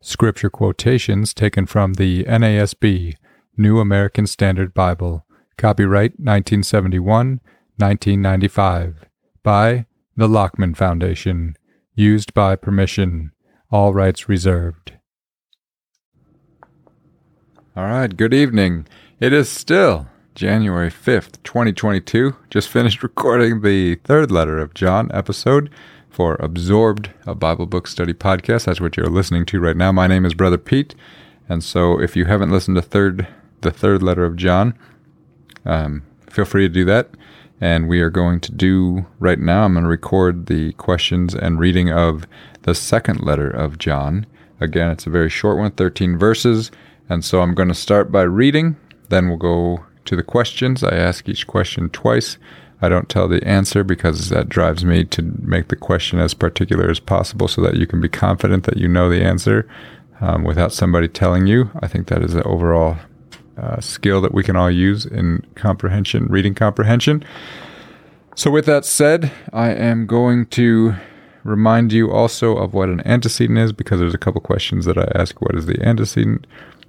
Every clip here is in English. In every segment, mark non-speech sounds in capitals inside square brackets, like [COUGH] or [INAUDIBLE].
Scripture quotations taken from the NASB, New American Standard Bible, copyright 1971 1995, by the Lockman Foundation, used by permission, all rights reserved. All right, good evening. It is still January 5th, 2022. Just finished recording the third letter of John episode for Absorbed, a Bible book study podcast. That's what you're listening to right now. My name is Brother Pete, and so if you haven't listened to third, the third letter of John, um, feel free to do that. And we are going to do right now. I'm going to record the questions and reading of the second letter of John. Again, it's a very short one, 13 verses. And so I'm going to start by reading, then we'll go to the questions. I ask each question twice. I don't tell the answer because that drives me to make the question as particular as possible so that you can be confident that you know the answer um, without somebody telling you. I think that is an overall uh, skill that we can all use in comprehension, reading comprehension. So, with that said, I am going to remind you also of what an antecedent is because there's a couple questions that I ask. What is the antecedent?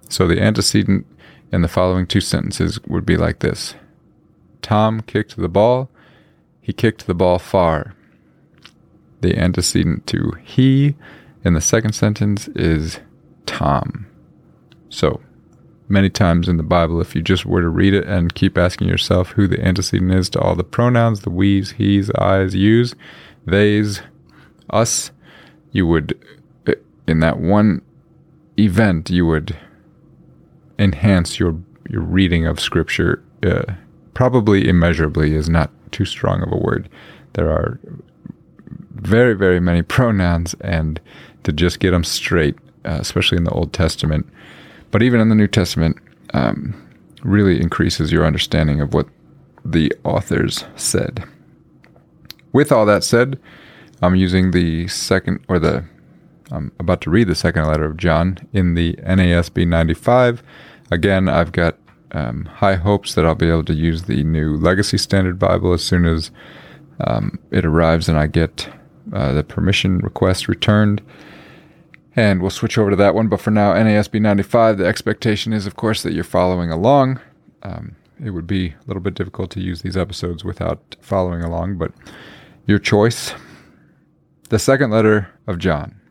So, the antecedent in the following two sentences would be like this Tom kicked the ball. He kicked the ball far. The antecedent to he in the second sentence is Tom. So, many times in the Bible, if you just were to read it and keep asking yourself who the antecedent is to all the pronouns, the we's, he's, I's, you's, they's, us, you would, in that one event, you would enhance your your reading of Scripture uh, probably immeasurably is not too strong of a word. There are very, very many [LAUGHS] pronouns, and to just get them straight, uh, especially in the Old Testament, but even in the New Testament, um, really increases your understanding of what the authors said. With all that said, I'm using the second, or the, I'm about to read the second letter of John in the NASB 95. Again, I've got um, high hopes that I'll be able to use the new Legacy Standard Bible as soon as um, it arrives and I get uh, the permission request returned. And we'll switch over to that one. But for now, NASB 95, the expectation is, of course, that you're following along. Um, it would be a little bit difficult to use these episodes without following along, but your choice. The second letter of John.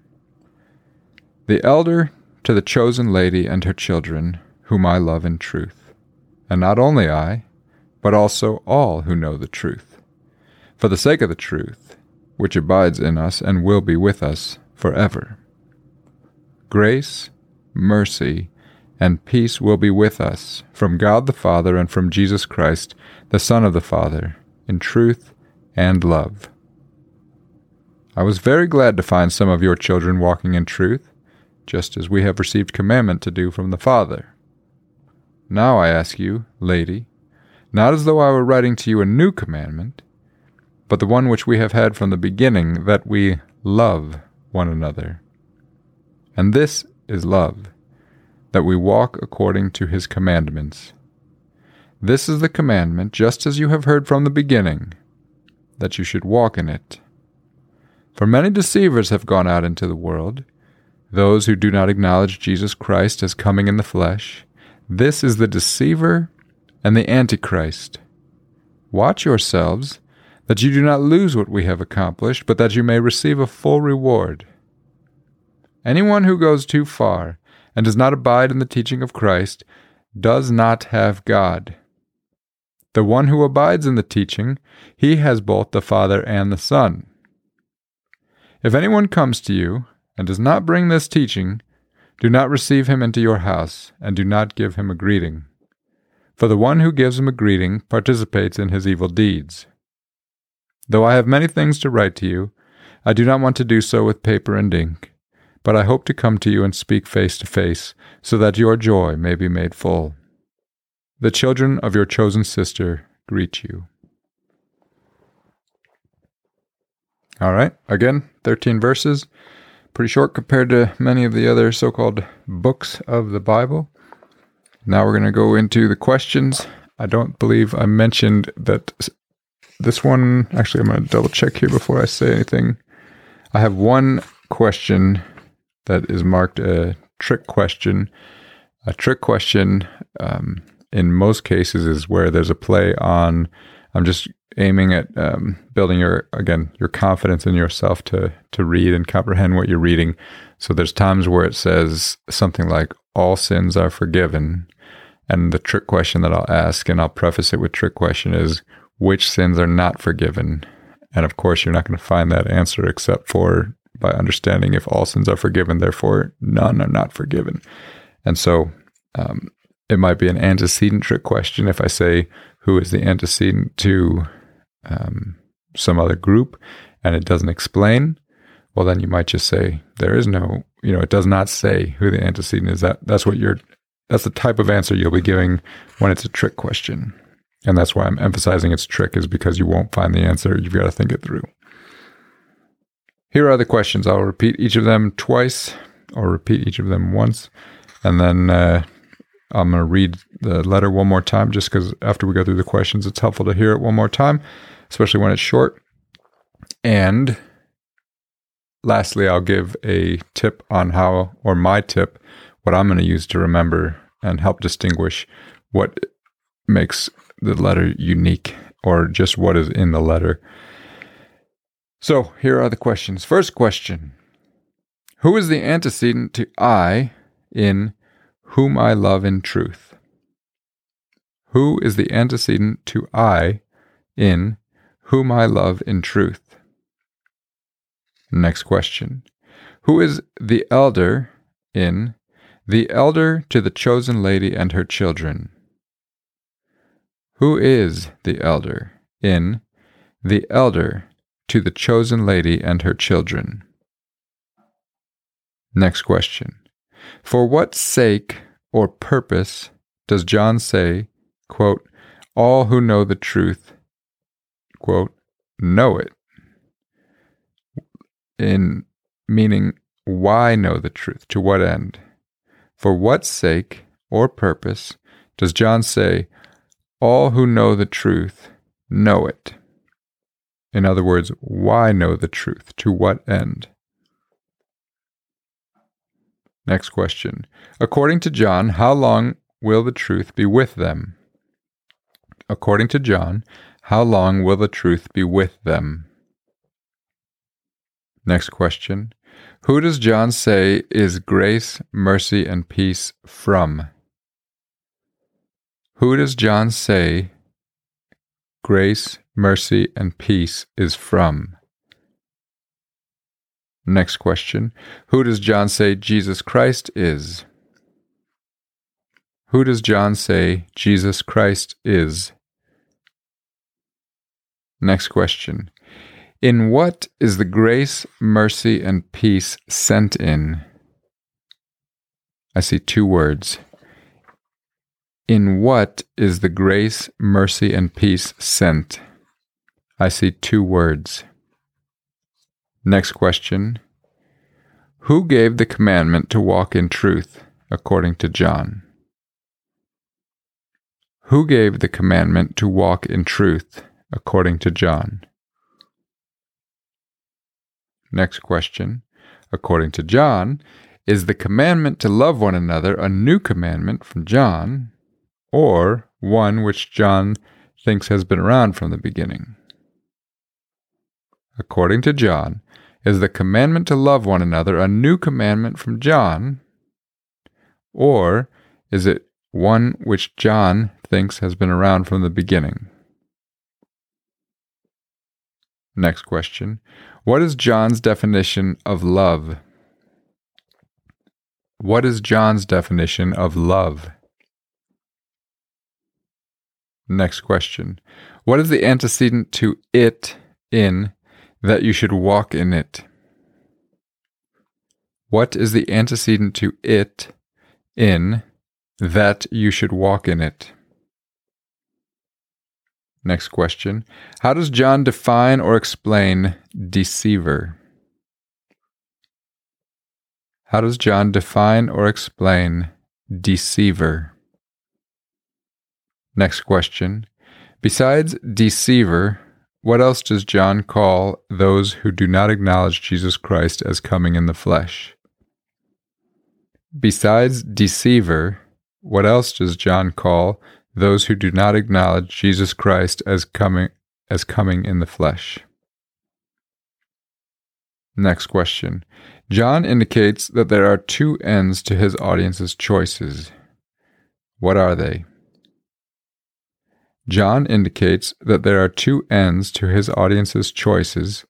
The elder to the chosen lady and her children, whom I love in truth and not only I, but also all who know the truth. For the sake of the truth, which abides in us and will be with us forever. Grace, mercy, and peace will be with us from God the Father and from Jesus Christ, the Son of the Father, in truth and love. I was very glad to find some of your children walking in truth, just as we have received commandment to do from the Father. Now I ask you, lady, not as though I were writing to you a new commandment, but the one which we have had from the beginning, that we love one another. And this is love, that we walk according to his commandments. This is the commandment, just as you have heard from the beginning, that you should walk in it. For many deceivers have gone out into the world, those who do not acknowledge Jesus Christ as coming in the flesh. This is the deceiver and the antichrist. Watch yourselves, that you do not lose what we have accomplished, but that you may receive a full reward. Anyone who goes too far and does not abide in the teaching of Christ does not have God. The one who abides in the teaching, he has both the Father and the Son. If anyone comes to you and does not bring this teaching, do not receive him into your house, and do not give him a greeting. For the one who gives him a greeting participates in his evil deeds. Though I have many things to write to you, I do not want to do so with paper and ink, but I hope to come to you and speak face to face, so that your joy may be made full. The children of your chosen sister greet you. All right, again, 13 verses. Pretty short compared to many of the other so called books of the Bible. Now we're going to go into the questions. I don't believe I mentioned that this one, actually, I'm going to double check here before I say anything. I have one question that is marked a trick question. A trick question, um, in most cases, is where there's a play on. I'm just aiming at um, building your again your confidence in yourself to to read and comprehend what you're reading. So there's times where it says something like "all sins are forgiven," and the trick question that I'll ask, and I'll preface it with trick question, is which sins are not forgiven. And of course, you're not going to find that answer except for by understanding if all sins are forgiven, therefore none are not forgiven. And so um, it might be an antecedent trick question if I say, who is the antecedent to um, some other group and it doesn't explain, well, then you might just say there is no, you know, it does not say who the antecedent is. That that's what you're, that's the type of answer you'll be giving when it's a trick question, and that's why I'm emphasizing it's trick is because you won't find the answer. You've got to think it through. Here are the questions. I'll repeat each of them twice, or repeat each of them once, and then uh, I'm going to read the letter one more time just because after we go through the questions, it's helpful to hear it one more time, especially when it's short. And lastly, I'll give a tip on how, or my tip, what I'm going to use to remember and help distinguish what makes the letter unique or just what is in the letter. So here are the questions. First question Who is the antecedent to I in whom I love in truth. Who is the antecedent to I in whom I love in truth? Next question. Who is the elder in the elder to the chosen lady and her children? Who is the elder in the elder to the chosen lady and her children? Next question. For what sake or purpose does John say, quote, all who know the truth, quote, know it? In meaning, why know the truth? To what end? For what sake or purpose does John say, all who know the truth know it? In other words, why know the truth? To what end? Next question. According to John, how long will the truth be with them? According to John, how long will the truth be with them? Next question. Who does John say is grace, mercy, and peace from? Who does John say grace, mercy, and peace is from? Next question Who does John say Jesus Christ is? Who does John say Jesus Christ is? Next question. In what is the grace, mercy, and peace sent in? I see two words. In what is the grace, mercy, and peace sent? I see two words. Next question Who gave the commandment to walk in truth according to John? Who gave the commandment to walk in truth according to John? Next question. According to John, is the commandment to love one another a new commandment from John, or one which John thinks has been around from the beginning? According to John, is the commandment to love one another a new commandment from John? Or is it one which John thinks has been around from the beginning? Next question. What is John's definition of love? What is John's definition of love? Next question. What is the antecedent to it in that you should walk in it. What is the antecedent to it in that you should walk in it? Next question. How does John define or explain deceiver? How does John define or explain deceiver? Next question. Besides deceiver, what else does John call those who do not acknowledge Jesus Christ as coming in the flesh? besides deceiver, what else does John call those who do not acknowledge Jesus Christ as coming as coming in the flesh? Next question. John indicates that there are two ends to his audience's choices. What are they? John indicates that there are two ends to his audience's choices.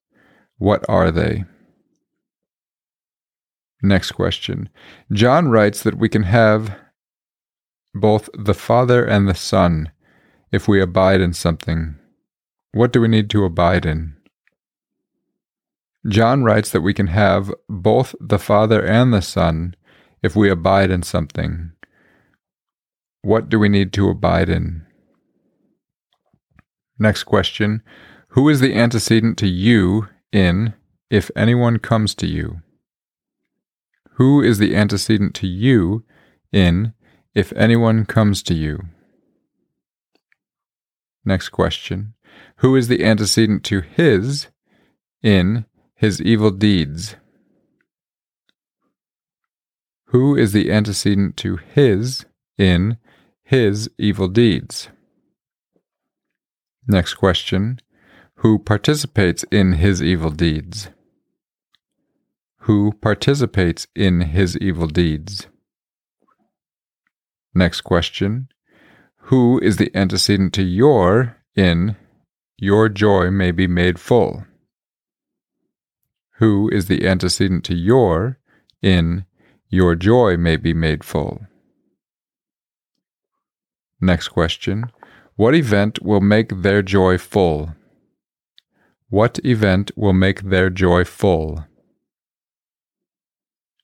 What are they? Next question. John writes that we can have both the Father and the Son if we abide in something. What do we need to abide in? John writes that we can have both the Father and the Son if we abide in something. What do we need to abide in? Next question Who is the antecedent to you in if anyone comes to you? Who is the antecedent to you in if anyone comes to you? Next question Who is the antecedent to his in his evil deeds? Who is the antecedent to his in his evil deeds? Next question Who participates in his evil deeds? Who participates in his evil deeds? Next question Who is the antecedent to your in your joy may be made full? Who is the antecedent to your in your joy may be made full? Next question what event will make their joy full? What event will make their joy full?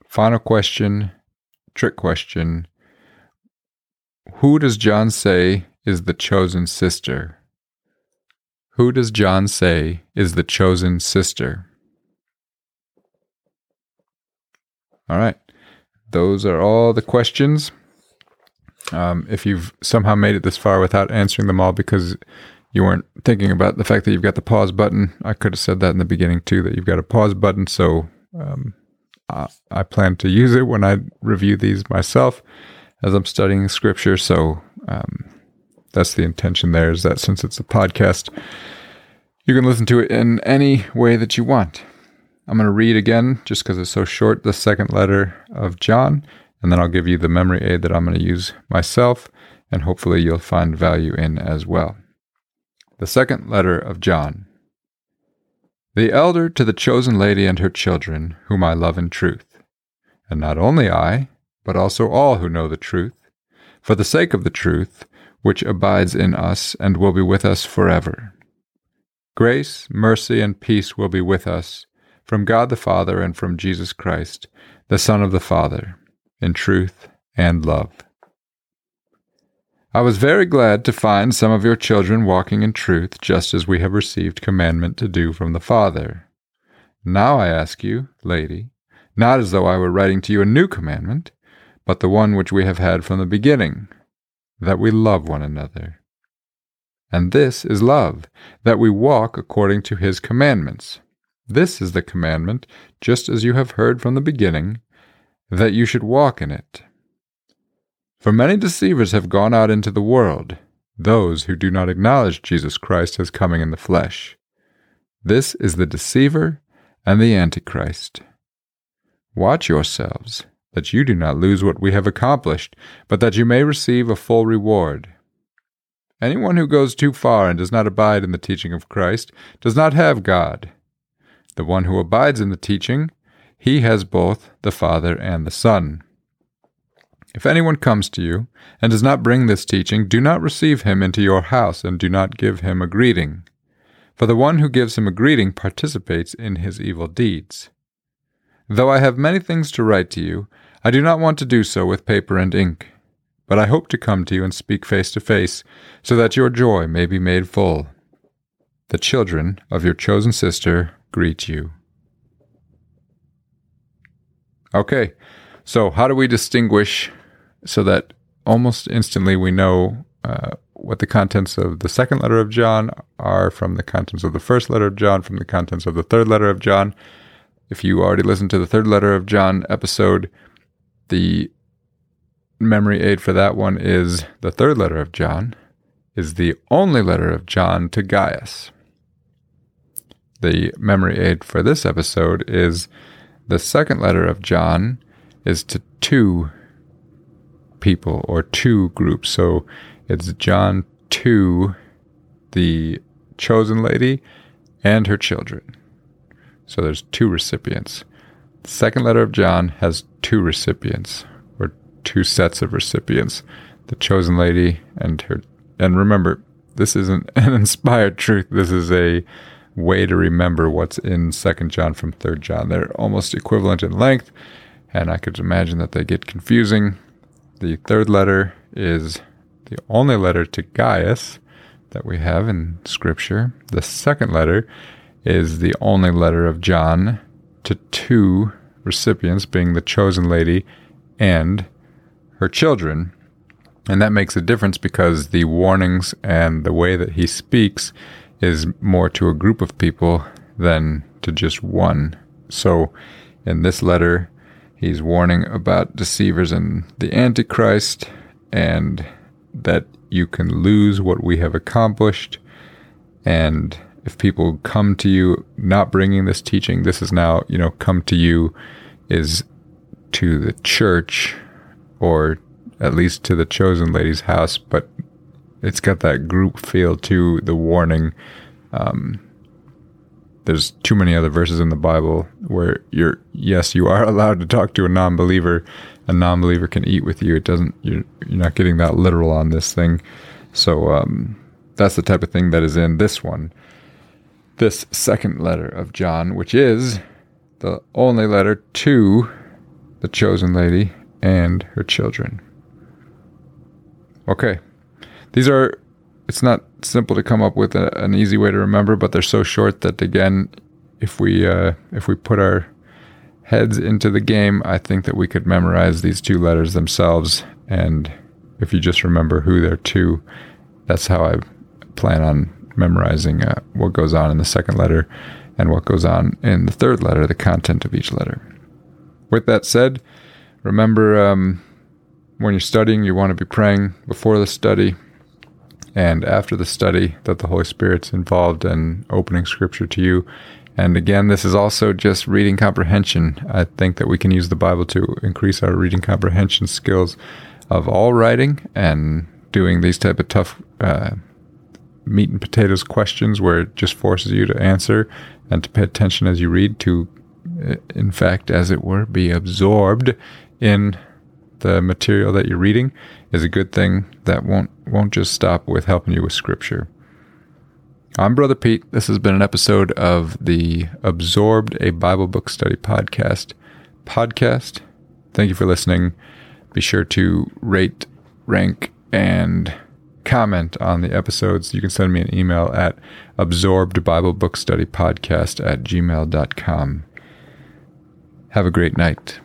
Final question, trick question. Who does John say is the chosen sister? Who does John say is the chosen sister? All right. Those are all the questions. Um, if you've somehow made it this far without answering them all because you weren't thinking about the fact that you've got the pause button, I could have said that in the beginning too, that you've got a pause button. So um, I, I plan to use it when I review these myself as I'm studying scripture. So um, that's the intention there is that since it's a podcast, you can listen to it in any way that you want. I'm going to read again, just because it's so short, the second letter of John and then I'll give you the memory aid that I'm going to use myself, and hopefully you'll find value in as well. The second letter of John. The elder to the chosen lady and her children, whom I love in truth. And not only I, but also all who know the truth, for the sake of the truth, which abides in us and will be with us forever. Grace, mercy, and peace will be with us from God the Father and from Jesus Christ, the Son of the Father in truth and love. I was very glad to find some of your children walking in truth, just as we have received commandment to do from the Father. Now I ask you, lady, not as though I were writing to you a new commandment, but the one which we have had from the beginning, that we love one another. And this is love, that we walk according to his commandments. This is the commandment, just as you have heard from the beginning, that you should walk in it. For many deceivers have gone out into the world, those who do not acknowledge Jesus Christ as coming in the flesh. This is the deceiver and the Antichrist. Watch yourselves, that you do not lose what we have accomplished, but that you may receive a full reward. Anyone who goes too far and does not abide in the teaching of Christ does not have God. The one who abides in the teaching he has both the Father and the Son. If anyone comes to you and does not bring this teaching, do not receive him into your house and do not give him a greeting. For the one who gives him a greeting participates in his evil deeds. Though I have many things to write to you, I do not want to do so with paper and ink. But I hope to come to you and speak face to face, so that your joy may be made full. The children of your chosen sister greet you. Okay, so how do we distinguish so that almost instantly we know uh, what the contents of the second letter of John are from the contents of the first letter of John, from the contents of the third letter of John? If you already listened to the third letter of John episode, the memory aid for that one is the third letter of John is the only letter of John to Gaius. The memory aid for this episode is the second letter of John is to two people or two groups. So it's John to the chosen lady and her children. So there's two recipients. The second letter of John has two recipients or two sets of recipients. The chosen lady and her and remember, this isn't [LAUGHS] an inspired truth. This is a way to remember what's in Second John from Third John. They're almost equivalent in length, and I could imagine that they get confusing. The third letter is the only letter to Gaius that we have in Scripture. The second letter is the only letter of John to two recipients, being the chosen lady and her children. And that makes a difference because the warnings and the way that he speaks is more to a group of people than to just one. So in this letter, he's warning about deceivers and the Antichrist and that you can lose what we have accomplished. And if people come to you not bringing this teaching, this is now, you know, come to you is to the church or at least to the chosen lady's house, but it's got that group feel to the warning. Um, there's too many other verses in the Bible where you're yes, you are [LAUGHS] allowed to talk to a non-believer. A non-believer can eat with you. It doesn't. You're you're not getting that literal on this thing. So um, that's the type of thing that is in this one, this second letter of John, which is the only letter to the chosen lady and her children. Okay. These are, it's not simple to come up with a, an easy way to remember, but they're so short that again, if we, uh, if we put our heads into the game, I think that we could memorize these two letters themselves. And if you just remember who they're to, that's how I plan on memorizing uh, what goes on in the second letter and what goes on in the third letter, the content of each letter. With that said, remember um, when you're studying, you want to be praying before the study and after the study that the Holy Spirit's involved in opening scripture to you. And again, this is also just reading comprehension. I think that we can use the Bible to increase our reading comprehension skills of all writing and doing these type of tough uh, meat and potatoes questions where it just forces you to answer and to pay attention as you read to, in fact, as it were, be absorbed in the material that you're reading is a good thing that won't won't just stop with helping you with scripture. I'm Brother Pete. This has been an episode of the Absorbed a Bible Book Study podcast. Podcast. Thank you for listening. Be sure to rate, rank, and comment on the episodes. You can send me an email at absorbed Bible Book Study podcast at gmail.com. Have a great night.